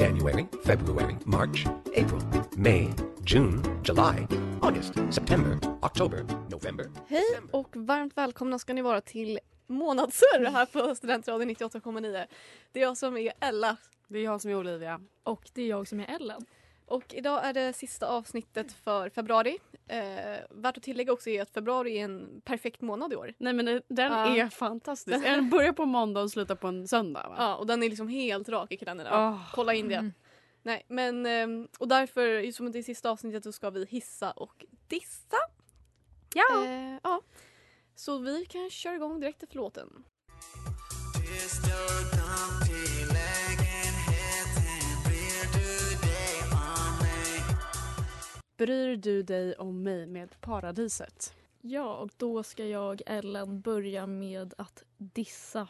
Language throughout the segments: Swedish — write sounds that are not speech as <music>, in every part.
January, February, March, April, May, June, July, August, September, October, November. Hej och varmt välkomna ska ni vara till Månadssurr här på Studentradion 98,9. Det är jag som är Ella Det är jag som är Olivia. Och det är jag som är Ellen. Och idag är det sista avsnittet för februari. Eh, värt att tillägga också är att februari är en perfekt månad i år. Nej men den Ja. är fantastisk. Den <laughs> börjar på måndag och slutar på en söndag va? Ja, och den är liksom helt rak i kalendern. Åh. Kolla in det. Mm. Nej, men ehm, och därför, som det är sista avsnittet, så ska vi hissa och dissa. Ja. Eh, ja. Så vi kan köra igång direkt efter låten. Bryr du dig om mig med paradiset? Ja, och då ska jag, Ellen, börja med att dissa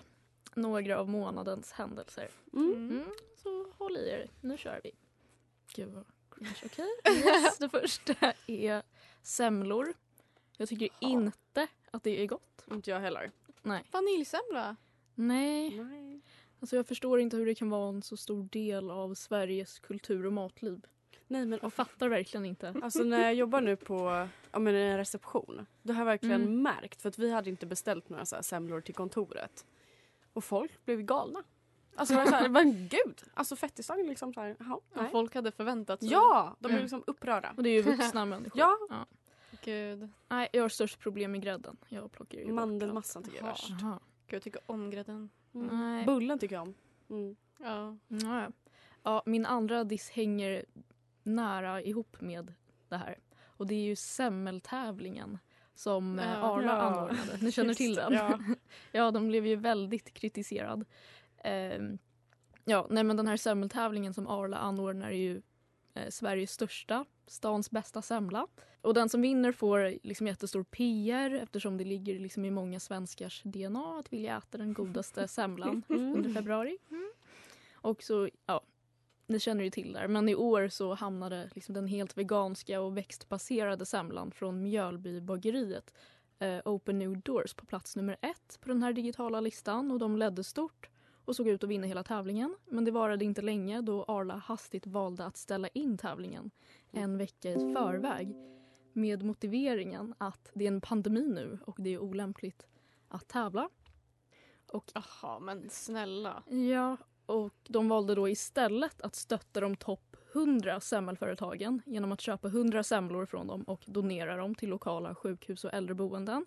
några av månadens händelser. Mm. Mm, så håll i er, nu kör vi. Gud vad cringe, okej. <laughs> Yes, det första är semlor. Jag tycker inte att det är gott. Inte jag heller. Nej. Vaniljsemla. Nej, Nej. alltså jag förstår inte hur det kan vara en så stor del av Sveriges kultur och matliv. Nej men Jag fattar verkligen inte. alltså när jag jobbar nu på ja, men en reception. Då har jag verkligen Mm. märkt för att vi hade inte beställt några så här semlor till kontoret. Och folk blev galna. Alltså det var så här, men gud! Alltså fettisdagen liksom så här, jaha, Ja, nej. folk hade förväntat sig. Ja, de blev Mm. liksom upprörda. Och det är ju <laughs> vuxna människor. Ja. Gud. Nej, jag har störst problem med grädden. Jag plockar ju Mandelmassan tycker jag är värst. Gud, jag tycker om grädden. Mm. Nej. Bullen tycker jag om. Mm. Ja. Ja, ja. ja, min andra diss hänger nära ihop med det här. Och det är ju semmeltävlingen som eh, Ja. Arla Ja. anordnade. Ni känner Just till den? ja. <laughs> ja, de blev ju väldigt kritiserad. Ehm, ja, nej men den här semmeltävlingen som Arla anordnar är ju eh, Sveriges största, stans bästa semla. Och den som vinner får liksom jättestor PR eftersom det ligger liksom i många svenskars DNA att vilja äta den godaste <laughs> semlan Mm. under februari. Och så, ja, ni känner ju till där. Men i år så hamnade liksom den helt veganska och växtbaserade semlan från Mjölbybageriet eh, Open New Doors på plats nummer ett på den här digitala listan och de ledde stort och såg ut att vinna hela tävlingen. Men det varade inte länge då Arla hastigt valde att ställa in tävlingen en vecka i förväg med motiveringen att det är en pandemi nu och det är olämpligt att tävla. Och Jaha, men snälla. Ja, och de valde då istället att stötta de topp 100 semmelföretagen genom att köpa 100 semlor från dem och donera dem till lokala sjukhus och äldreboenden.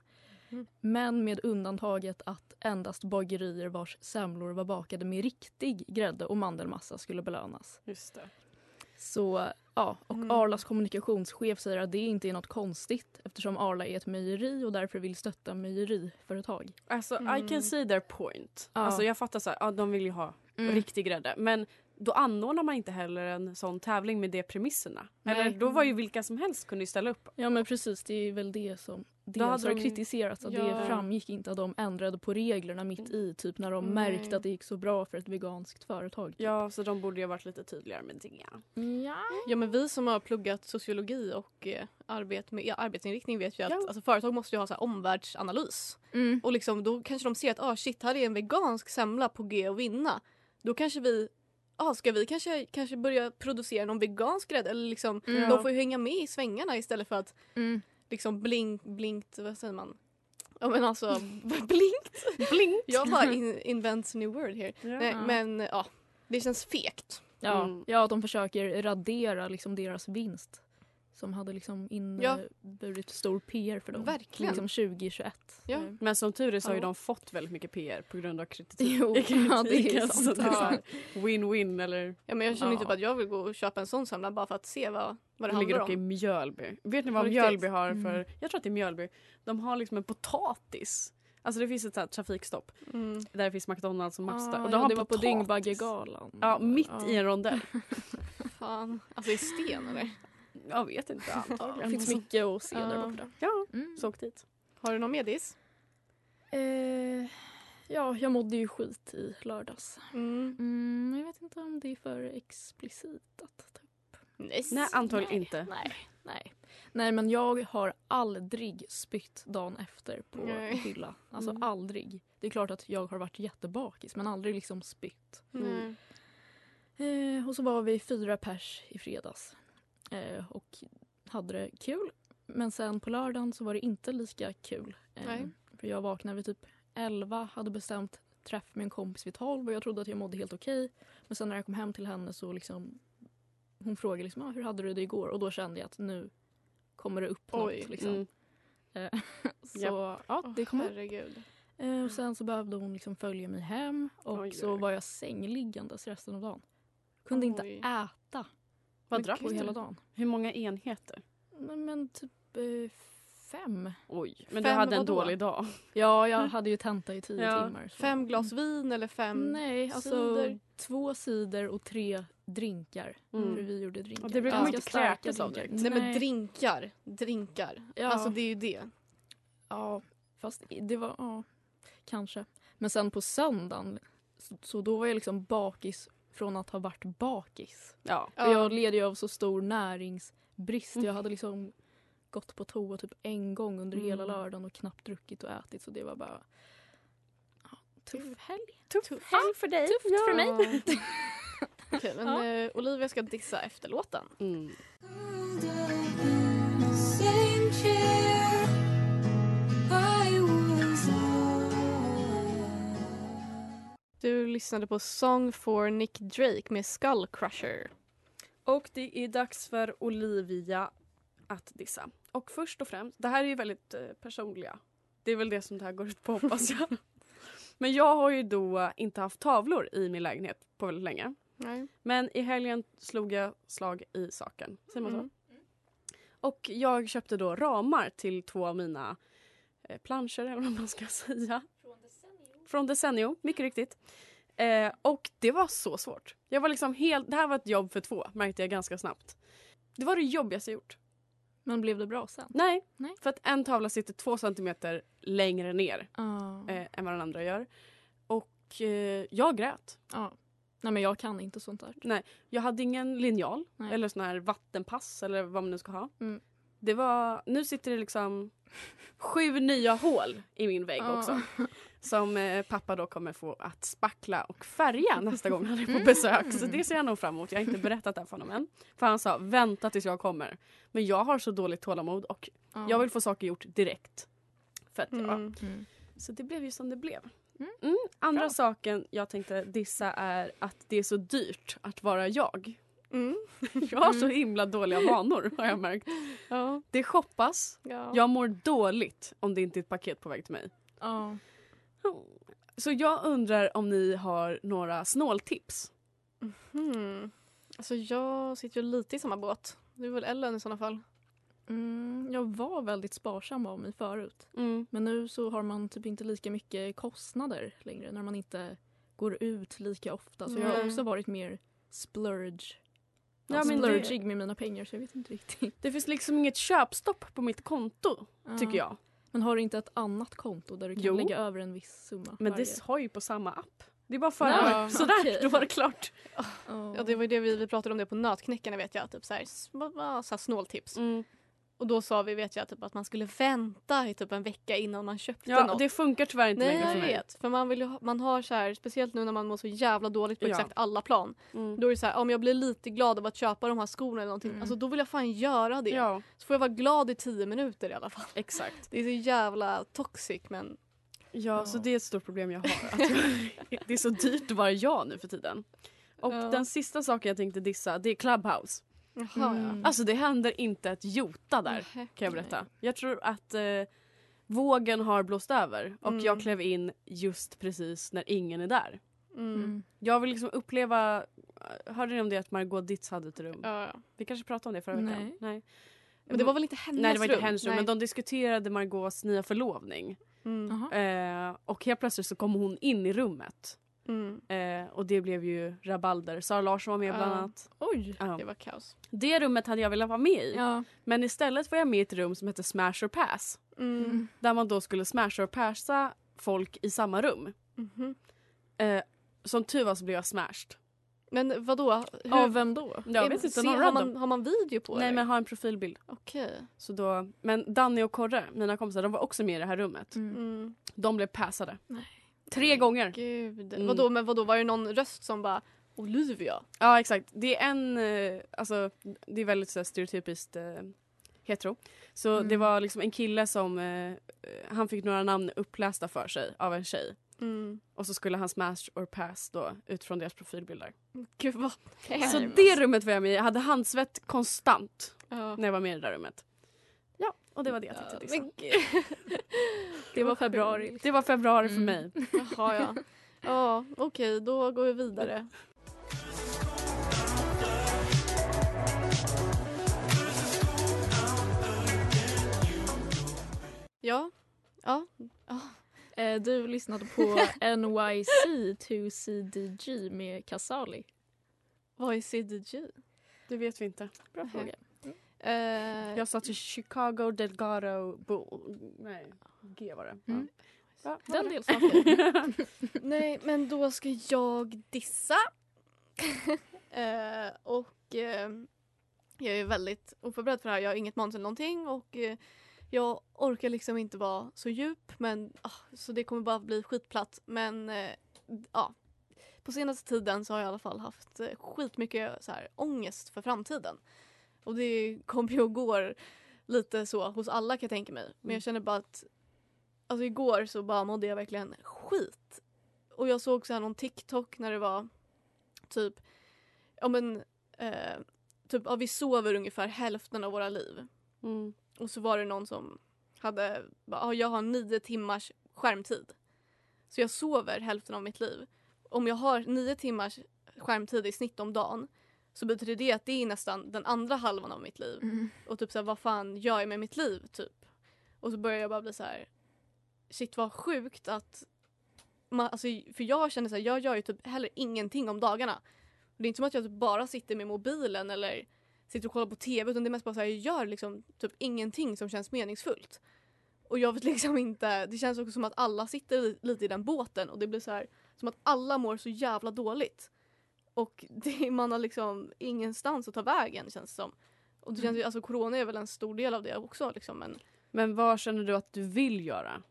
Mm. Men med undantaget att endast bagerier vars semlor var bakade med riktig grädde och mandelmassa skulle belönas. Just det. Så ja, och Mm. Arlas kommunikationschef säger att det inte är något konstigt eftersom Arla är ett mejeri och därför vill stötta mejeriföretag. Alltså I Mm. can see their point. Ja. Alltså jag fattar så här, ja, de vill ju ha riktig grädde. Men då anordnar man inte heller en sån tävling med de premisserna. Eller då var ju vilka som helst kunde ställa upp. Ja men precis, det är väl det som dels hade har de- kritiserats. Att Ja. Det framgick inte att de ändrade på reglerna mitt i. Typ när de Nej. märkte att det gick så bra för ett veganskt företag. Ja, så de borde ju ha varit lite tydligare med det. Ja. Ja, men vi som har pluggat sociologi och eh, arbet med, ja, arbetsinriktning vet ju att Ja. alltså, företag måste ju ha så här, omvärldsanalys. Mm. Och liksom, då kanske de ser att ah, shit, här är en vegansk semla på G att vinna. Då kanske vi ah, ska vi kanske, kanske börja producera någon vegansk grädde? Eller liksom, Mm. De får ju hänga med i svängarna istället för att Mm. liksom blink, blinkt, vad säger man? Ja men alltså, <laughs> <laughs> blinkt? Blink! Jag bara in, invents new word here. Nej, Ja. men ja, det känns fegt. Ja, Mm. ja, att de försöker radera liksom deras vinst. Som hade liksom Ja. inneburit stor PR för dem. Verkligen. Liksom 2021. Ja. Eh, Men som tur är så har ju Ja. de fått väldigt mycket PR på grund av kritik. <laughs> Jo, <laughs> ja, det är kritiken, sant. Ja. Win-win eller Ja, men jag känner Ja. typ att jag vill gå och köpa en sån semla bara för att se vad, vad det ligger dock i. Mjölby. Vet ni vad riktigt? Mjölby har för... Mm. Jag tror att det är Mjölby. De har liksom en potatis. Alltså det finns ett så trafikstopp Mm. där det finns McDonalds och Max. Ah, Och de ja, har det var på. Dyngbaggegalan. Ja, mitt i en rondell. <laughs> Fan. Alltså i sten eller? Jag vet inte. Ja, <laughs> det antagligen. finns mycket att se där borta. Ja, Mm. så åk dit. Har du någon medis? Eh, ja, jag mådde ju skit i lördags. Mm. Mm, jag vet inte om det är för explicit att ta upp. Nice. Nej, antagligen Nej. inte. Nej, nej. Nej, men jag har aldrig spytt dagen efter på Nej. fylla. Alltså Mm. aldrig. Det är klart att jag har varit jättebakis men aldrig liksom spytt. Nej. Eh, och så var vi fyra pers i fredags eh, och hade det kul. Men sen på lördagen så var det inte lika kul. Eh. För jag vaknade vid typ 11, hade bestämt träff med en kompis vid 12 och jag trodde att jag mådde helt okej. Men sen när jag kom hem till henne så liksom hon frågade liksom, ah, hur hade du det igår? Och då kände jag att nu kommer det upp Oj. något. Liksom. Mm. Eh, <laughs> så ja, det kom upp. Herregud. Eh, och sen så behövde hon liksom följa mig hem och Oj, så var jag sängliggandes resten av dagen. Kunde inte Oj. äta Vad drack på du? hela dagen. Hur många enheter? Men, men typ eh, fem. Oj, men Fem du hade en vadå? dålig dag. Ja, jag hade ju tenta i tio <laughs> Ja. timmar. Så. Fem glas vin eller fem Nej, alltså cider? två cider och tre drinkar. Mm. För vi gjorde drinkar. Och det brukar man Ganska inte kräkas av direkt. Nej men drinkar. Drinkar. Ja. Alltså det är ju det. Ja, fast det var... Ja, kanske. Men sen på söndagen, så, så då var jag liksom bakis från att ha varit bakis. Ja. För jag led ju av så stor näringsbrist. Jag hade liksom gått på toa typ en gång under hela Mm. lördagen och knappt druckit och ätit. Så det var bara... Ja, tuff helg. Tuff helg för dig. Tufft för mig. <laughs> Okej, <laughs> men Ja. eh, Olivia ska dissa efter låten. Mm. Du lyssnade på Song for Nick Drake med Skull Crusher. Och det är dags för Olivia att dissa. Och först och främst, det här är ju väldigt eh, personliga. Det är väl det som det här går ut på hoppas jag. <laughs> Men jag har ju då inte haft tavlor i min lägenhet på väldigt länge. Nej. Men i helgen slog jag slag i saken. Säger man så? Mm. Och jag köpte då ramar till två av mina eh, planscher eller vad man ska <laughs> säga. Från Desenio, mycket riktigt. Eh, och det var så svårt. Jag var liksom helt, det här var ett jobb för två märkte jag ganska snabbt. Det var det jobbigaste jag gjort. Men blev det bra sen? Nej, Nej. för att en tavla sitter två centimeter längre ner Ja. eh, än vad den andra gör. Och eh, jag grät. ja. Nej men jag kan inte sånt där. Jag hade ingen linjal Nej. eller sån här vattenpass eller vad man nu ska ha. Mm. Det var, nu sitter det liksom sju nya hål i min vägg Ja. också. Som eh, pappa då kommer få att spackla och färga <laughs> nästa gång han är Mm. på besök. Så det ser jag nog fram emot. Jag har inte berättat det här för honom än. För han sa vänta tills jag kommer. Men jag har så dåligt tålamod och Ja. jag vill få saker gjort direkt. För att, ja. Mm. Mm. Så det blev ju som det blev. Mm. Mm. Andra Bra. saken jag tänkte dissa är att det är så dyrt att vara jag. Mm. <laughs> Jag har så himla dåliga vanor har jag märkt. Ja. Det shoppas. Ja. Jag mår dåligt om det inte är ett paket på väg till mig. Ja. Så jag undrar om ni har några snåltips? Hmm. Alltså jag sitter ju lite i samma båt. Det är väl Ellen i sådana fall. Mm, jag var väldigt sparsam av mig förut. Mm. Men nu så har man typ inte lika mycket kostnader längre när man inte går ut lika ofta. Så jag har också varit mer splurge. Ja, Ja, men det- splurgig med mina pengar så jag vet inte riktigt. Det finns liksom inget köpstopp på mitt konto Ja. tycker jag. Men har du inte ett annat konto där du kan Jo. lägga över en viss summa? Men varje? det har ju på samma app. Det är bara för Ja, <laughs> Sådär, okej. då var det klart. Ja. Ja, det var ju det vi, vi pratade om det på Nötknäckarna vet jag. Typ så här, s- vad- vad- så snåltips. Mm. Och då sa vi vet jag typ att man skulle vänta i typ en vecka innan man köpte Ja, något. det funkar tyvärr inte Nej längre för jag mig. vet. För man, vill ju ha, man har så här, speciellt nu när man mår så jävla dåligt på Ja. exakt alla plan. Mm. Då är det så här, om jag blir lite glad av att köpa de här skorna eller någonting. Mm. Alltså då vill jag fan göra det. Ja, Så får jag vara glad i tio minuter i alla fall. exakt. Det är så jävla toxic men Ja, Ja. så det är ett stort problem jag har. Jag, <laughs> det är så dyrt att vara jag nu för tiden. Och den sista saken jag tänkte dissa, det är Clubhouse. Jaha Mm. Alltså det händer inte ett jota där, ja. kan jag berätta. Jag tror att eh, vågen har blåst över och Mm. jag klev in just precis när ingen är där. Mm. Mm. Jag vill liksom uppleva, hörde ni om det att Margot Ditz hade ett rum? Ja, ja. Vi kanske pratade om det förra veckan? Nej. Nej. Men det var väl inte hennes Nej det var inte hennes rum men de diskuterade Margaux nya förlovning. Mm. Eh, och helt plötsligt så kom hon in i rummet. Mm. Eh, och det blev ju rabalder. Sara Larsson var med bland annat. Oj! Ja. Det var kaos. Det rummet hade jag velat vara med i. Ja. Men istället var jag med i ett rum som hette Smash or Pass. Mm. Mm. Där man då skulle smasha och passa folk i samma rum. Mhm. Eh, som tur var så blev jag smashed. Men vadå? Hur, Av vem då? Jag vet inte, se- någon har, man, har man video på Nej eller? men ha en profilbild. Okej. Så då, men Danny och Korre, mina kompisar, de var också med i det här rummet. Mm. Mm. De blev passade. Nej. Tre gånger. Gud. Mm. Vadå, men vadå, var det någon röst som bara Olivia. Ja exakt. Det är en, eh, alltså det är väldigt så här, stereotypiskt eh, hetero. Så Mm. det var liksom en kille som, eh, han fick några namn upplästa för sig av en tjej. Mm. Och så skulle han smash or pass då utifrån deras profilbilder. Gud vad Så det rummet var jag med i. Jag hade handsvett konstant Ja. när jag var med i det där rummet. Ja, och det var det jag tänkte dissa. <laughs> Det var februari. Det var februari för Mm. mig. Jaha ja. Ja okej då går vi vidare. Ja. Ja. Eh, Du lyssnade på <laughs> NYC 2CDG med Casali. Vad är CDG? Det vet vi inte. Bra fråga. Eh, Jag sa till Chicago Delgado Bull. Nej, G var det. Mm. Ja. Den delsmaken. <laughs> Nej, men då ska jag dissa. <laughs> eh, och eh, jag är väldigt oförberedd för det här. Jag har inget manus eller någonting och jag orkar liksom inte vara så djup. Men, ah, så det kommer bara bli skitplatt. Men ja, på senaste tiden så har jag i alla fall haft skitmycket så här, ångest för framtiden. Och det kommer ju och går lite så hos alla kan jag tänka mig. Men jag känner bara att Alltså igår så bara mådde jag verkligen skit. Och jag såg så här någon TikTok när det var typ, ja men, eh, typ, ja, vi sover ungefär hälften av våra liv. Mm. Och så var det någon som hade, ja, jag har nio timmars skärmtid. Så jag sover hälften av mitt liv. Om jag har nio timmars skärmtid i snitt om dagen så betyder det att det är nästan den andra halvan av mitt liv. Mm. Och typ såhär, vad fan gör jag med mitt liv? Typ. Och så börjar jag bara bli så här. shit vad sjukt att man, alltså, för jag känner såhär, jag gör ju typ heller ingenting om dagarna. Det är inte som att jag typ bara sitter med mobilen eller sitter och kollar på TV utan det är mest bara såhär, jag gör liksom typ ingenting som känns meningsfullt. Och jag vet <laughs> liksom inte, det känns också som att alla sitter li- lite i den båten och det blir så här som att alla mår så jävla dåligt. Och <laughs> det, man har liksom ingenstans att ta vägen känns det som. Och det känns ju, alltså corona är väl en stor del av det också liksom men Men vad känner du att du vill göra?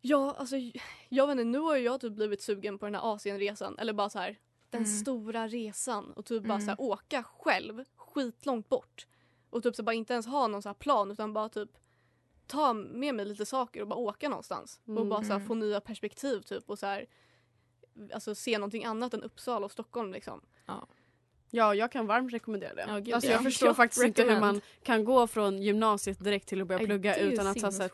Ja, alltså jag vet inte, nu har jag typ blivit sugen på den här Asienresan eller bara så här den Mm. stora resan och typ bara Mm. så här åka själv skitlångt bort. Och typ så bara inte ens ha någon så här plan utan bara typ ta med mig lite saker och bara åka någonstans. Och Mm. bara så här, Mm. få nya perspektiv typ och så alltså se någonting annat än Uppsala och Stockholm liksom. Ja, jag kan varmt rekommendera det. Ja, gud, alltså, ja. jag förstår Ja, faktiskt inte hur recommend. man kan gå från gymnasiet direkt till att börja plugga ju utan att ha sett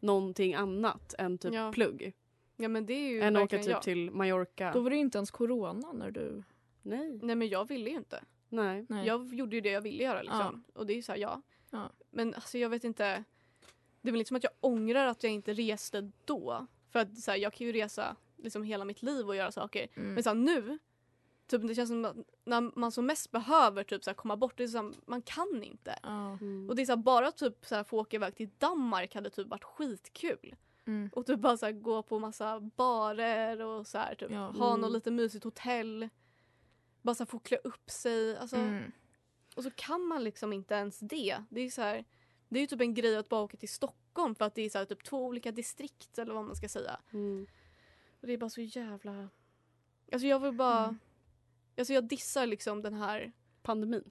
någonting annat än typ Ja. plugg. Ja men det är ju Än åka typ jag. till Mallorca. Då var det ju inte ens corona när du... Nej. Nej men jag ville ju inte. Nej. Nej. Jag gjorde ju det jag ville göra liksom. Och det är ju så här, ja. Ja. Men alltså jag vet inte. Det är väl inte som att jag ångrar att jag inte reste då. För att så här, jag kan ju resa liksom hela mitt liv och göra saker. Mm. Men så här, nu, typ, det känns som att när man som mest behöver typ, så här, komma bort, det är så här, man kan inte. Mm. Och det är så här, bara typ så här, få åka iväg till Danmark hade typ varit skitkul. Mm. Och typ bara så här, gå på massa barer och så här, typ, Ja. ha Mm. något lite mysigt hotell. Bara så här, få klä upp sig. Alltså, Mm. och så kan man liksom inte ens det. Det är så här, det är ju typ en grej att bara åka till Stockholm för att det är så här, typ två olika distrikt eller vad man ska säga. Mm. Och det är bara så jävla... Alltså jag vill bara... Mm. Alltså jag dissar liksom den här... Pandemin.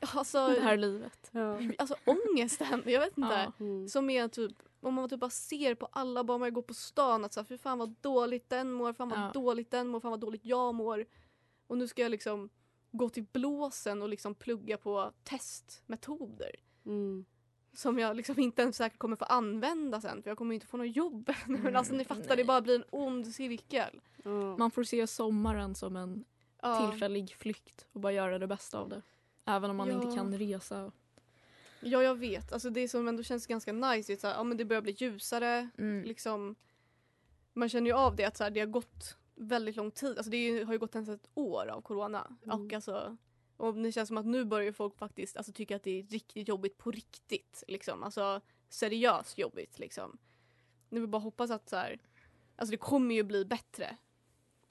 Alltså, Det här livet. Ja. alltså ångesten, jag vet inte. Ja. Mm. Som är typ, om man typ bara ser på alla bara man går på stan att så här, fy fan vad dåligt den mår, fan vad Ja. dåligt den mår, fan vad dåligt jag mår. Och nu ska jag liksom gå till blåsen och liksom plugga på testmetoder. Mm. Som jag liksom inte ens säkert kommer få använda sen för jag kommer inte få något jobb. <laughs> Men alltså ni fattar, Mm, nej. det bara blir en ond cirkel. Ja. Man får se sommaren som en Ja. tillfällig flykt och bara göra det bästa av det. Även om man Ja. inte kan resa. Ja jag vet, alltså det som ändå känns ganska nice är att ja, men det börjar bli ljusare. Mm. Liksom, man känner ju av det att så här, det har gått väldigt lång tid. Alltså det har ju gått ens ett år av corona. Mm. Och, alltså, och det känns som att nu börjar folk faktiskt alltså, tycka att det är riktigt jobbigt på riktigt. Liksom. Alltså seriöst jobbigt. Liksom. Nu vill bara hoppas att så här, alltså det kommer ju bli bättre.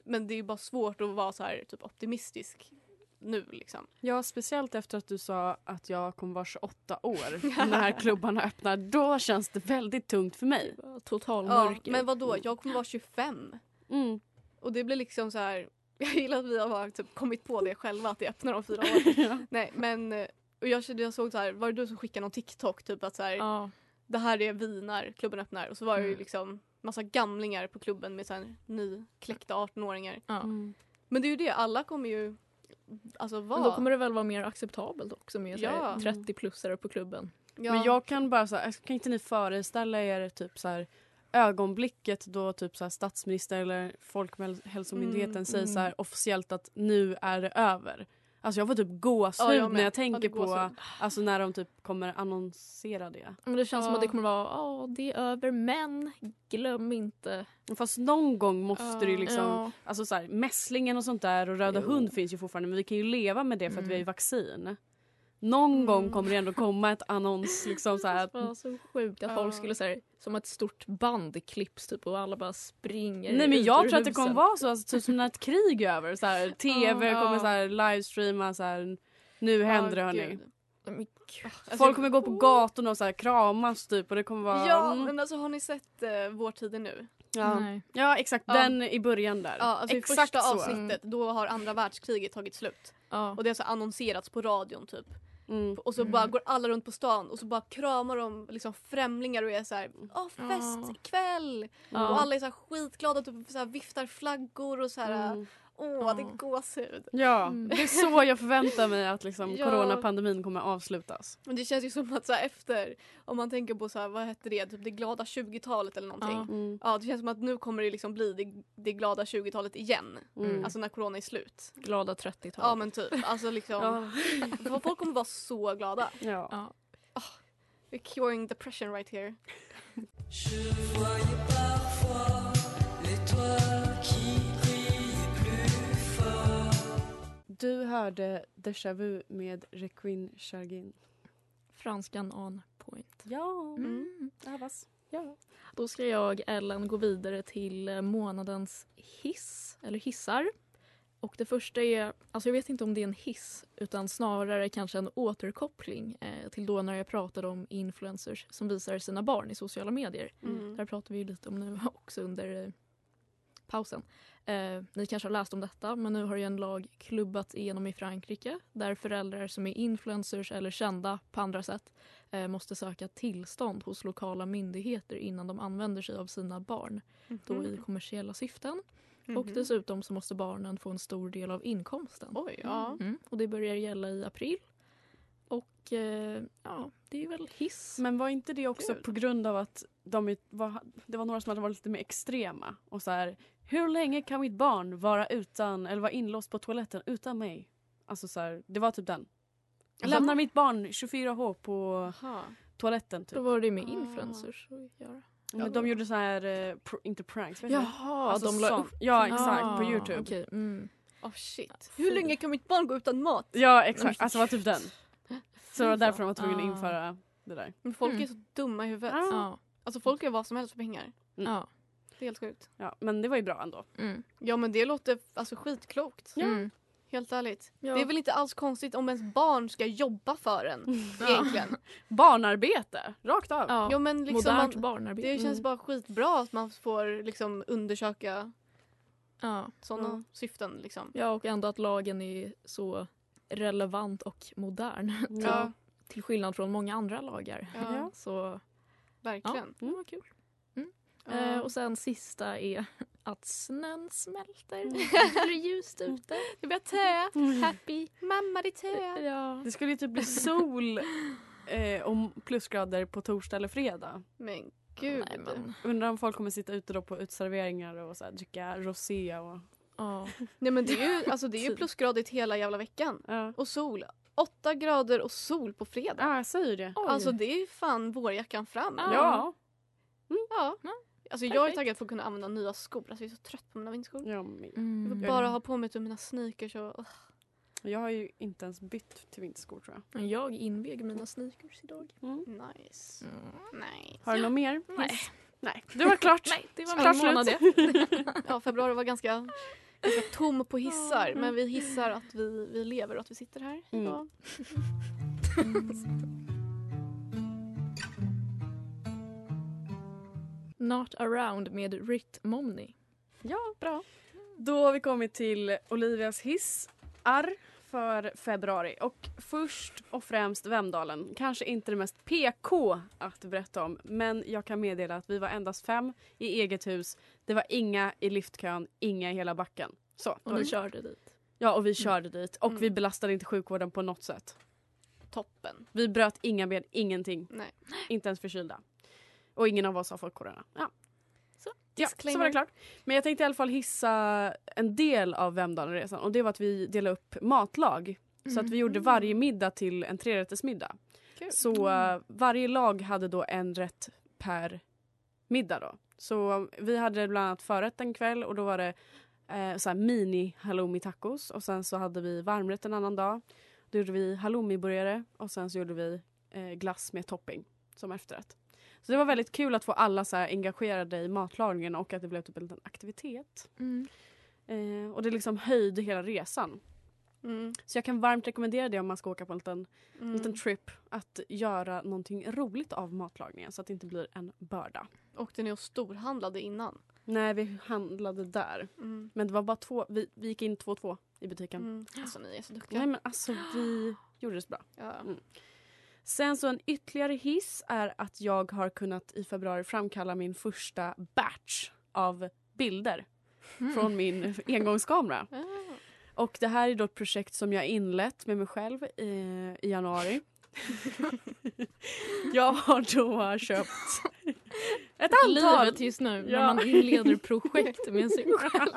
Men det är bara svårt att vara så här, typ optimistisk nu. Liksom. ja, speciellt efter att du sa att jag kommer vara 28 år <laughs> när klubbarna öppnar. Då känns det väldigt tungt för mig. Total Ja, mörker. men vad då? jag kommer vara 25. Mm. Och det blir liksom så här, Jag gillar att vi har bara typ kommit på det själva att det öppnar om fyra år. <laughs> Nej men eh, och jag, jag såg så här, var det du som skickade någon TikTok typ att så här, Ja. det här är vi när klubben öppnar och så var det ju Mm. liksom massa gamlingar på klubben med så här nykläckta 18-åringar. Ja. Mm. Men det är ju det, alla kommer ju alltså vara... Men då kommer det väl vara mer acceptabelt också med Ja. här 30-plussare på klubben. ja. Men jag kan bara så här, kan inte ni föreställa er typ så här ögonblicket då typ så här statsminister eller Folkhälsomyndigheten Mm, säger mm. så här officiellt att nu är det över. Alltså jag får typ gåshud Ja, jag när jag Ja, tänker det på alltså när de typ kommer annonsera det. Men det känns som Ja. att det kommer vara, ja det är över men glöm inte. Fast någon gång måste det ju Ja. liksom, Ja. alltså så här, mässlingen och sånt där och röda Jo. hund finns ju fortfarande men vi kan ju leva med det för att Mm. vi har ju vaccin. Någon Mm. gång kommer det ändå komma ett annons liksom så här att <laughs> Det var så sjukt att folk skulle säga som ett stort band klipps typ och alla bara springer Nej men jag tror att det kommer vara så, alltså, typ som när ett krig är över. Så här, <laughs> TV kommer så här, livestreama så här, nu händer det hörni. Alltså, Folk kommer gå på gatorna och så här, kramas typ och det kommer vara... Ja mm, men alltså har ni sett uh, Vår tid är nu? ja. Nej. ja exakt, Ja. den i början där. Ja, alltså i exakt första så. avsnittet då har andra världskriget tagit slut. Ja. Och det har så annonserats på radion typ. Mm. Och så Mm. bara går alla runt på stan och så bara kramar de liksom främlingar och är så här, åh fest Ja. ikväll! Ja. Och alla är så här skitglada och typ så här viftar flaggor och så här, Åh Ja. det är gåshud. Ja, Mm. det är så jag förväntar mig att liksom, <laughs> Ja. coronapandemin kommer avslutas. Men det känns ju som att så här, efter, om man tänker på så här, vad hette det, typ det glada 20-talet eller någonting. Ja. Mm. Ja det känns som att nu kommer det liksom bli det, det glada 20-talet igen. Mm. Alltså när corona är slut. Glada 30-tal. Ja men typ. Alltså liksom. Ja. <laughs> Folk kommer vara så glada. Ja. Ja. We're curing depression right here. Du hörde Déjà Vu med Requin Chargin. Franskan on point. Ja, Mm. övas. Ja. Då ska jag, Ellen, gå vidare till eh, månadens hiss, eller hissar. Och det första är, alltså jag vet inte om det är en hiss utan snarare kanske en återkoppling eh, till då när jag pratade om influencers som visar sina barn i sociala medier. Mm. Där pratar vi lite om nu <laughs> också under eh, pausen. Eh, ni kanske har läst om detta men nu har ju en lag klubbats igenom i Frankrike där föräldrar som är influencers eller kända på andra sätt eh, måste söka tillstånd hos lokala myndigheter innan de använder sig av sina barn då i kommersiella syften. Och Mhm. dessutom så måste barnen få en stor del av inkomsten. Oj, ja. Mm, och det börjar gälla i april. Och eh, ja, det är väl hiss. Men var inte det också Gud. på grund av att de var, det var några som hade varit lite mer extrema och så här, hur länge kan mitt barn vara utan eller vara inlåst på toaletten utan mig? Alltså så här, det var typ den. Jag Alltså- lämnar mitt barn 24H på Aha. toaletten typ. Då var det med Ah. influencers att göra. Men de gjorde så här, eh, pr- inte pranks, vet du? Jaha, Alltså de la upp. Ja exakt, Ah, på Youtube. okej, mm. Oh shit. Hur länge kan mitt barn gå utan mat? Ja exakt, alltså det var typ den. Så det var därför de var tvungna att Ah. införa det där. Men folk Mm. är så dumma i huvudet. Ja. Alltså folk gör vad som helst för pengar. Mm. ja. Det är helt sjukt. Ja, men det var ju bra ändå. Mm. Ja men det låter alltså skitklokt. Ja. Mm. Helt ärligt. Ja. Det är väl inte alls konstigt om ens barn ska jobba för en. <laughs> Ja. Egentligen. Barnarbete, rakt av. Ja. Jo men liksom Modernt man, barnarbete. det känns Mm. bara skitbra att man får liksom undersöka Ja. sådana Mm. syften liksom. ja, och ändå att lagen är så relevant och modern. Ja, Till skillnad från många andra lagar. ja, Så verkligen. det var kul. Eh, och sen sista är <laughs> att snön smälter. Mm. <laughs> Det blir ljust ute. <laughs> Det blir te. Mm. Happy. Mamma det är te. Ja. Det skulle ju typ bli sol eh, om plusgrader på torsdag eller fredag. Men gud. Nej, men, Undrar om folk kommer sitta ute då på utserveringar och så här, dricka rosé och... ja. Nej men det är ju, alltså, det är ju Typ. plusgradigt hela jävla veckan. Ja, Och sol. Åtta grader och sol på fredag. ja jag säger det. Oj. Alltså det är ju fan vårjackan fram. Ja. Ja. Ja. Ja, Alltså jag är perfekt. taggad på att kunna använda nya skor. Alltså jag är så trött på mina men Jag Mm. vill bara ha på mig typ mina sneakers och... ugh. jag har ju inte ens bytt till vinterskor tror jag. Jag invig mina sneakers idag. Mm. Nice. Nice. Har du något mer? Nej. Nej, det var klart. Nej, det var Klart min månad slut. det. <laughs> Ja, februari var ganska, ganska tom på hissar. Mm. Men vi hissar att vi, vi lever och att vi sitter här Mm. idag. <laughs> Not around med Rit Momney. Ja, bra. Då har vi kommit till Olivias hissar för februari. Och först och främst Vemdalen. Kanske inte det mest PK att berätta om. Men jag kan meddela att vi var endast fem i eget hus. Det var inga i liftkön, inga i hela backen. Så, Och ni det- körde dit. Ja, och vi körde dit. Och Mm. vi belastade inte sjukvården på något sätt. Toppen. Vi bröt inga ben, ingenting. Nej. Inte ens förkylda. Och ingen av oss har fått corona. Ja. Så, Ja, så var det klart. Men jag tänkte i alla fall hissa en del av Vemdalenresan och det var att vi delade upp matlag. Så att vi gjorde varje middag till en trerättersmiddag. Kul. Så eh, varje lag hade då en rätt per middag då. Så vi hade bland annat förrätt en kväll och då var det eh, så mini halloumi tacos och sen så hade vi varmrätt en annan dag. Då gjorde vi halloumiburgare och sen så gjorde vi eh, glass med topping som efterrätt. Så det var väldigt kul att få alla så engagerade i matlagningen och att det blev typ en liten aktivitet. Mm. Eh, och det liksom höjde hela resan. Mm. Så jag kan varmt rekommendera det om man ska åka på en liten, Mm. liten trip. Att göra någonting roligt av matlagningen så att det inte blir en börda. Åkte ni och storhandlade innan? Nej, vi handlade där. Mm. Men det var bara två, vi, vi gick in två och två i butiken. Mm. Alltså ni är så duktiga. Nej men alltså vi gjorde det så bra. Ja. Mm. Sen så en ytterligare hiss är att jag har kunnat i februari framkalla min första batch av bilder från min engångskamera. Ah. Och det här är då ett projekt som jag inlett med mig själv i, i januari. <laughs> jag har då köpt ett antal. Livet just nu Ja. när man inleder projekt med sig själv.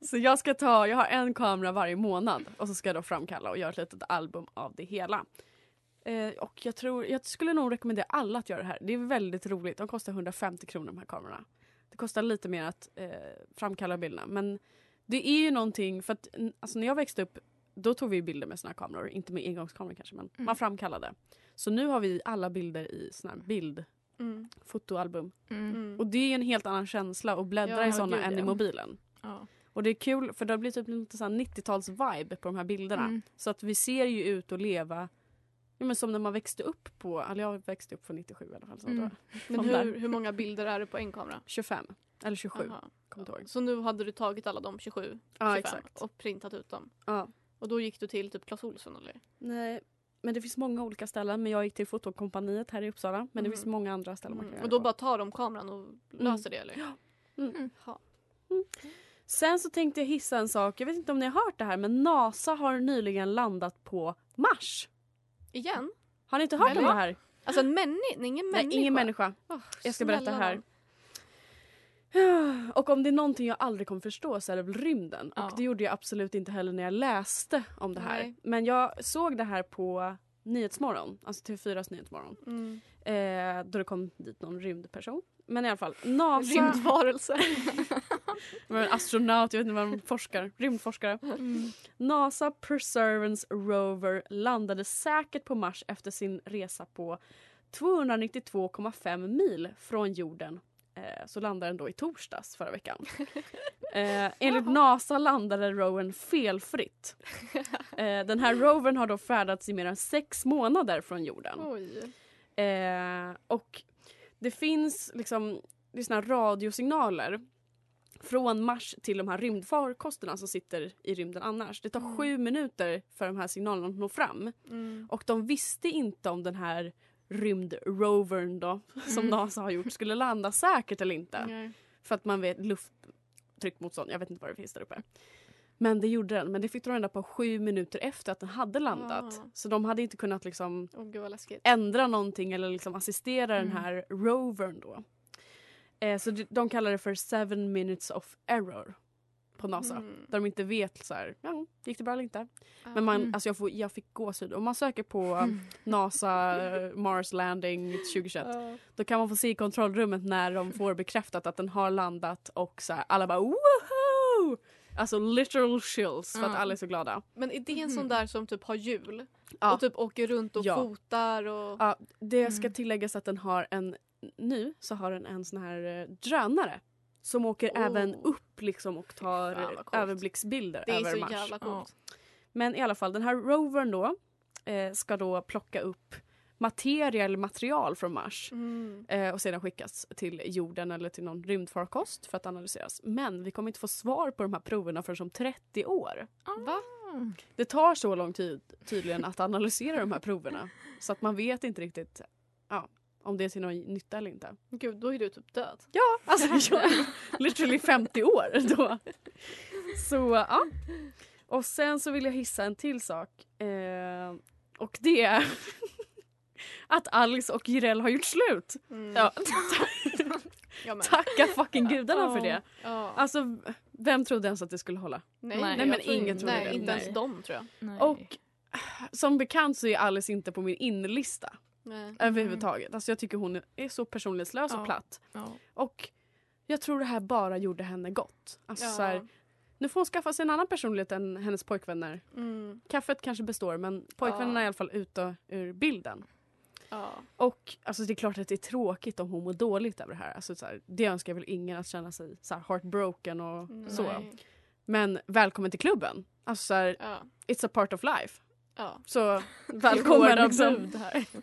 <laughs> Så jag ska ta, jag har en kamera varje månad och så ska jag då framkalla och göra ett litet album av det hela. Eh, och jag tror, jag skulle nog rekommendera alla att göra det här. Det är väldigt roligt. De kostar 150 kronor de här kamerorna. Det kostar lite mer att eh, framkalla bilderna men det är ju någonting för att alltså när jag växte upp då tog vi bilder med såna här kameror, inte med engångskameror kanske men Mm. man framkallade. Så nu har vi alla bilder i såna här Mm. bildfotoalbum. Mm. Mm. Och det är en helt annan känsla att bläddra Ja, i såna gud, än i mobilen. Ja. Och det är kul för det blir typ lite så här 90-tals-vibe på de här bilderna. Mm. Så att vi ser ju ut att leva ja, men som när man växte upp på, eller jag växte upp på 97 i alla fall. Så Mm. Men hur, hur många bilder är det på en kamera? 25 eller 27, Jaha. kommer inte ihåg. Så nu hade du tagit alla de 27, Ja 25 exakt. och printat ut dem? Ja. Och då gick du till typ Clas Ohlson eller? Nej, men det finns många olika ställen. Men jag gick till Fotokompaniet här i Uppsala. Men det Mhm. finns många andra ställen man kan Mm. göra Och då på. bara tar de kameran och löser det eller? Mm. Ja. Sen så tänkte jag hissa en sak. Jag vet inte om ni har hört det här men NASA har nyligen landat på Mars. Igen? Har ni inte hört om det här? Alltså en människa? Ingen människa? Nej, ingen människa. Åh, Jag ska berätta här. Och om det är någonting jag aldrig kommer förstå så är det väl rymden. Ja. Och det gjorde jag absolut inte heller när jag läste om det här. Nej. Men jag såg det här på Nyhetsmorgon, alltså TV4s Nyhetsmorgon. Mm. Eh, då det kom dit någon rymdperson. Men i alla fall, NASA... Rymdvarelse. <laughs> Men astronaut, jag vet inte vad de forskar. Rymdforskare. Mm. NASA Perseverance Rover landade säkert på Mars efter sin resa på 292,5 mil från jorden. Eh, så landade den då i torsdags förra veckan. <laughs> Eh, enligt NASA landade rovern felfritt. <laughs> Eh, den här rovern har då färdats i mer än sex månader från jorden. Oj. Eh, och det finns liksom det är såna radiosignaler från Mars till de här rymdfarkosterna som sitter i rymden annars. Det tar Mm. sju minuter för de här signalerna att nå fram. Mm. Och de visste inte om den här rymdrovern då, <laughs> som Mm. NASA har gjort, skulle landa säkert eller inte. För att man vet lufttryckmotstånd, jag vet inte vad det finns där uppe. Men det gjorde den, men det fick de reda på sju minuter efter att den hade landat. Ah. Så de hade inte kunnat liksom läskigt. ändra någonting eller liksom assistera Mm. den här rovern då. Eh, så de, kallar det för seven minutes of error på NASA. Mm. Där de inte vet så här, ja, gick det bra eller inte. Ah. Men man, Mm. alltså jag, får, jag fick gåshud. Om man söker på. <laughs> NASA Mars landing 2021 Ja. då kan man få se i kontrollrummet när de får bekräftat att den har landat och så här, alla bara woho! Alltså literal chills för att Ja. alla är så glada. Men är det en sån Mhm. där som typ har hjul? Ja. Och typ åker runt och Ja. fotar och... Ja, det ska Mm. tilläggas att den har en, nu så har den en sån här eh, drönare som åker Oh. även upp liksom och tar Fan, vad eh, coolt. överblicksbilder Det är över så Mars. jävla coolt. Men i alla fall den här rovern då eh, ska då plocka upp materia eller material från Mars Mm. eh, och sedan skickas till jorden eller till någon rymdfarkost för att analyseras. Men vi kommer inte få svar på de här proverna förrän om 30 år. Va? Det tar så lång tid tydligen att analysera de här proverna så att man vet inte riktigt ja, om det är till någon nytta eller inte. Gud, då är du typ död. Ja, alltså jag är literally 50 år då. Så ja. Och sen så vill jag hissa en till sak. Eh, och det är att Alice och Jireel har gjort slut. Mm. Ja, <laughs> tacka fucking gudarna för det. Ja. Alltså, vem trodde ens att det skulle hålla? Nej, Nej, men ingen trodde Nej, det. inte Nej. ens de tror jag. Nej. Och som bekant så är Alice inte på min inlista Nej. överhuvudtaget. Alltså jag tycker hon är så personlighetslös och Ja. platt. Och jag tror det här bara gjorde henne gott. Alltså Ja. så här, nu får hon skaffa sig en annan personlighet än hennes pojkvänner. Mm. Kaffet kanske består men pojkvännerna Ja. är i alla fall ute ur bilden. Ja. Och alltså, det är klart att det är tråkigt om hon mår dåligt över det här. Alltså, så här det önskar väl ingen att känna sig så här, heartbroken och så. Nej. Men välkommen till klubben. Alltså så här, Ja. it's a part of life. Ja. Så <laughs> välkommen liksom.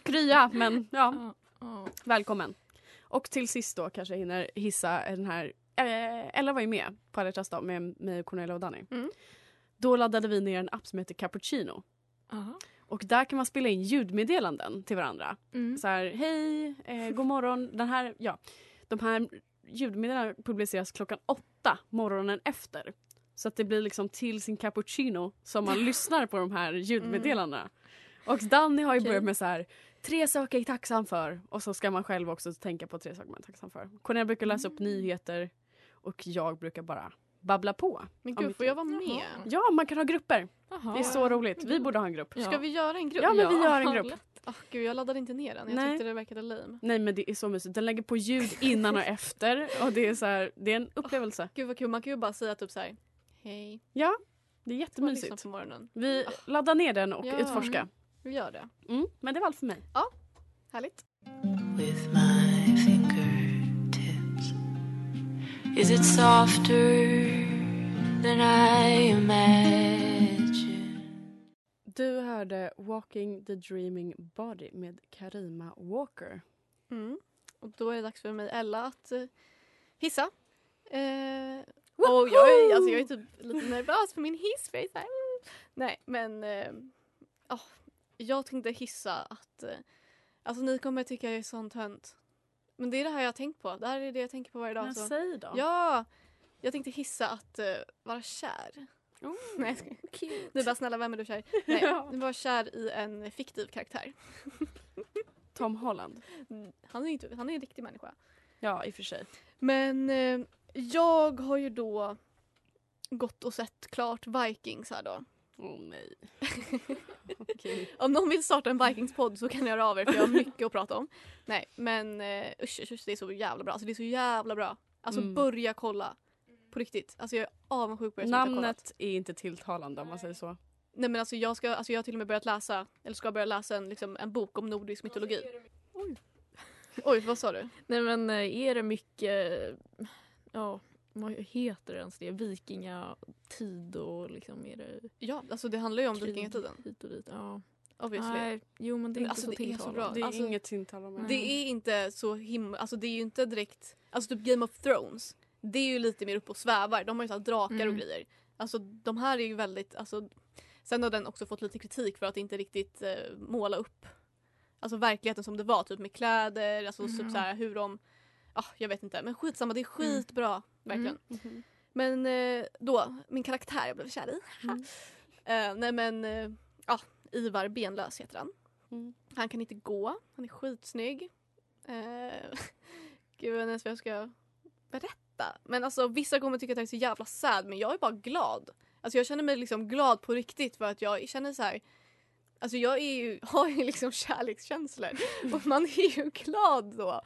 Krya men ja, Ja. Välkommen. Och till sist då kanske jag hinner hissa den här eh, Ella var ju med på Alla dag med mig, Cornelia och Danny. Mm. Då laddade vi ner en app som heter Cappuccino. Aha. Och där kan man spela in ljudmeddelanden till varandra. Mm. Så här, hej, eh, god morgon. Den här, ja, de här ljudmeddelandena publiceras klockan åtta morgonen efter. Så att det blir liksom till sin cappuccino som man <laughs> lyssnar på de här ljudmeddelandena. Och Danny har ju Okej. börjat med så här tre saker jag är tacksam för och så ska man själv också tänka på tre saker man är tacksam för. Cornelia brukar läsa upp nyheter och jag brukar bara babbla på. Men Ja, gud, får jag vara med? Ja, man kan ha grupper. Jaha. Det är så roligt. Vi borde ha en grupp. Ja. Ska vi göra en grupp? Ja, men vi gör en grupp. <laughs> Ah, gud, jag laddade inte ner den. Jag Nej. tyckte det verkade lame. Nej men det är så mysigt. Den lägger på ljud innan och efter och det är så här, det är en upplevelse. Gud vad kul, man kan ju bara säga typ så här. Hej, Ja, det är jättemysigt. på morgonen. Vi laddar ner den och Ja. utforska. Vi gör det. Mm, men det var allt för mig. Härligt. with my Is it softer than I imagine? Du hörde Walking the Dreaming Body med Karima Walker. Mm. Och då är det dags för mig Ella att eh, hissa. Eh, och jag är, alltså, jag är typ lite nervös för min hiss. För jag är så här, mm. Nej men eh, ah, jag tänkte hissa att eh, alltså ni kommer tycka jag är sån tönt. Men det är det här jag har tänkt på. Det här är det jag tänker på varje dag. Men Så. säg då. Ja! Jag tänkte hissa att eh, vara kär. Oh, <laughs> Nej, skojar. Du bara snälla vem är du kär i? <laughs> Nej, Ja. du var kär i en fiktiv karaktär. <laughs> Tom Holland. Mm, Han är inte, han är en riktig människa. Ja, i och för sig. Men eh, jag har ju då gått och sett klart Vikings här då. Åh oh, nej. <laughs> Okej. Om någon vill starta en Vikings-podd så kan ni höra av er för jag har mycket att prata om. Nej men uh, usch, usch, usch, det är så jävla bra. Alltså det är så jävla bra. Alltså Mm. börja kolla. På riktigt. Alltså jag är avundsjuk på er som inte. Namnet är inte tilltalande om man säger så. Nej men alltså jag, ska, alltså jag har till och med börjat läsa, eller ska börja läsa en, liksom, en bok om nordisk mytologi. Oj, vad sa du? Nej men eh, är det mycket, ja vad heter det ens det, vikingatid och liksom är det Ja, alltså det handlar ju om vikingatiden. hit och dit? Ja. Obviously. Nej, jo men det är inte alltså, så tilltalande. bra. Det är Alltså, inget tilltalande. Det är inte så himla, alltså det är ju inte direkt, alltså typ Game of Thrones. Det är ju lite mer uppe och svävar. De har ju så drakar Mm. och grejer. Alltså de här är ju väldigt, alltså sen har den också fått lite kritik för att inte riktigt eh, måla upp alltså verkligheten som det var, typ med kläder, alltså Mm. typ så här hur de, ah, jag vet inte, men skitsamma det är skitbra, verkligen. Mhm. Men eh, då, min karaktär jag blev kär i. Mm. <laughs> Eh, nej men, eh, ja, Ivar Benlös heter han. Mm. Han kan inte gå, han är skitsnygg. Eh, <laughs> gud, jag vet inte vad jag ska berätta. Men alltså vissa kommer tycka att jag är så jävla sad men jag är bara glad. Alltså jag känner mig liksom glad på riktigt för att jag känner så här. Alltså jag är ju, <laughs> har ju liksom kärlekskänslor och man är ju glad då.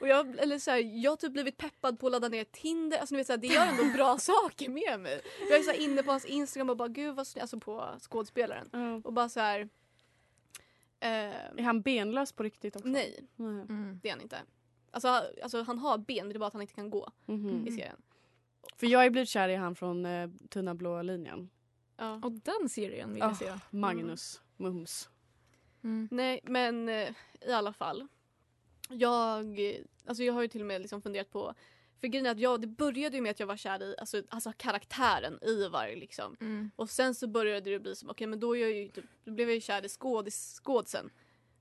Och jag, eller så här, jag har typ blivit peppad på att ladda ner Tinder. Alltså ni vet, så här, det gör ändå <laughs> bra saker med mig. Jag är så här inne på hans Instagram och bara gud vad snygg, alltså på skådespelaren. Ja. Och bara så här. Eh, Är han benlös på riktigt också? nej. Mm. det är han inte. Alltså, alltså han har ben men det är bara att han inte kan gå Mhm. i serien. För jag är blivit kär i han från eh, Tunna blå linjen. Ja. Och den serien vill jag se. Magnus Mums. Mm. Nej, men eh, i alla fall. Jag, alltså jag har ju till och med liksom funderat på för grejen är att jag, det började ju med att jag var kär i alltså, alltså karaktären Ivar liksom. Mm. Och sen så började det bli som, okej men då, är jag ju typ, då blev jag ju kär i skådis, skådisen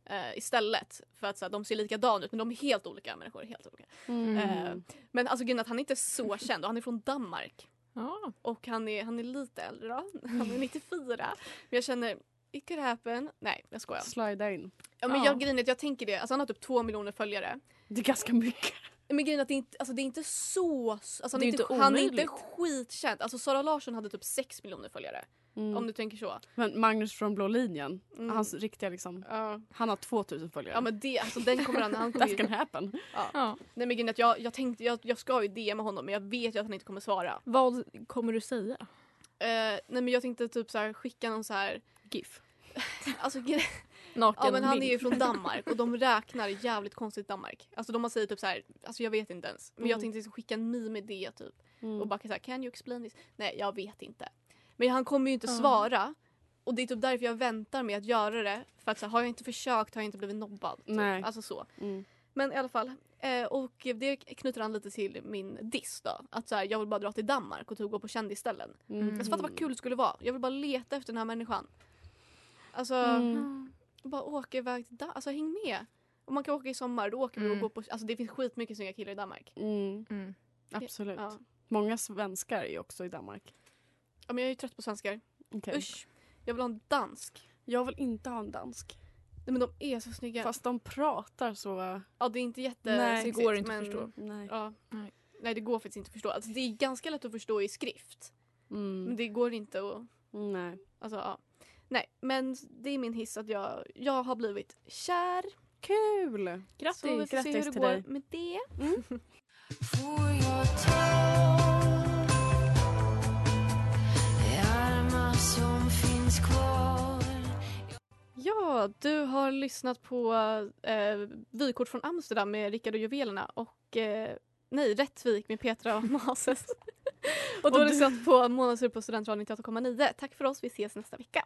eh, istället. För att så här, de ser likadana ut men de är helt olika människor. Helt olika. Mm. Eh, men alltså grejen är att han är inte så <laughs> känd och han är från Danmark. Ja. Och han är, han är lite äldre. Han är 94. Men jag känner, it could happen. Nej jag skojar. Slida in. Ja, men Ja. jag, att jag tänker det, alltså han har typ två miljoner följare. Det är ganska mycket. Men grejen är att det inte, alltså det är inte så... Alltså han, Det är inte, inte han är inte skitkänd. Alltså Sara Larsson hade typ sex miljoner följare. Mm. Om du tänker så. Men Magnus från Blå linjen, Mm. hans riktiga liksom, Ja. han har 2000 följare. Ja men det, alltså den kommer han... han <laughs> kommer That can happen. ja. Ja. Nej men att jag, jag tänkte, jag, jag ska ju DMa honom men jag vet ju att han inte kommer svara. Vad kommer du säga? Eh, nej men jag tänkte typ så här, skicka någon så här... GIF. <laughs> Alltså, Naken ja men han är ju från Danmark och de <laughs> räknar jävligt konstigt Danmark. Alltså de har säger typ så här, alltså jag vet inte ens. Men jag Mm. tänkte liksom skicka en meme det typ. Mm. Och bara så här, can you explain this? Nej jag vet inte. Men han kommer ju inte Ja. svara. Och det är typ därför jag väntar med att göra det. För att så här, har jag inte försökt har jag inte blivit nobbad. Typ. Nej. Alltså så. Mm. Men i alla fall. Eh, och det knyter an lite till min diss då. Att så här, jag vill bara dra till Danmark och typ gå på kändisställen. Mm. Alltså fatta vad kul det skulle vara. Jag vill bara leta efter den här människan. Alltså Mm. bara åka iväg till Danmark. Alltså häng med. Om man kan åka i sommar då åker vi och Mm. går på, alltså det finns skitmycket snygga killar i Danmark. Mm. Mm. Absolut. Ja. Många svenskar är också i Danmark. ja men jag är ju trött på svenskar. Okej. Usch. Jag vill ha en dansk. Jag vill inte ha en dansk. Nej men de är så snygga. Fast de pratar så... ja det är inte jätte Nej, det går inte att men, förstå. Nej. Ja. Nej. Nej det går faktiskt inte att förstå. Alltså, det är ganska lätt att förstå i skrift. Men Mm. det går inte att Nej. Alltså, ja. Nej, men det är min hiss att jag, jag har blivit kär. Kul! Grattis, så vi får se hur det går dig. med det. Kvar Ja, du har lyssnat på eh, Vykort från Amsterdam med Rickard och Juvelerna och eh, nej, Rättvik med Petra och Mases. <laughs> och du har lyssnat på Månadsur på Studentradion 98,9. Tack för oss, vi ses nästa vecka.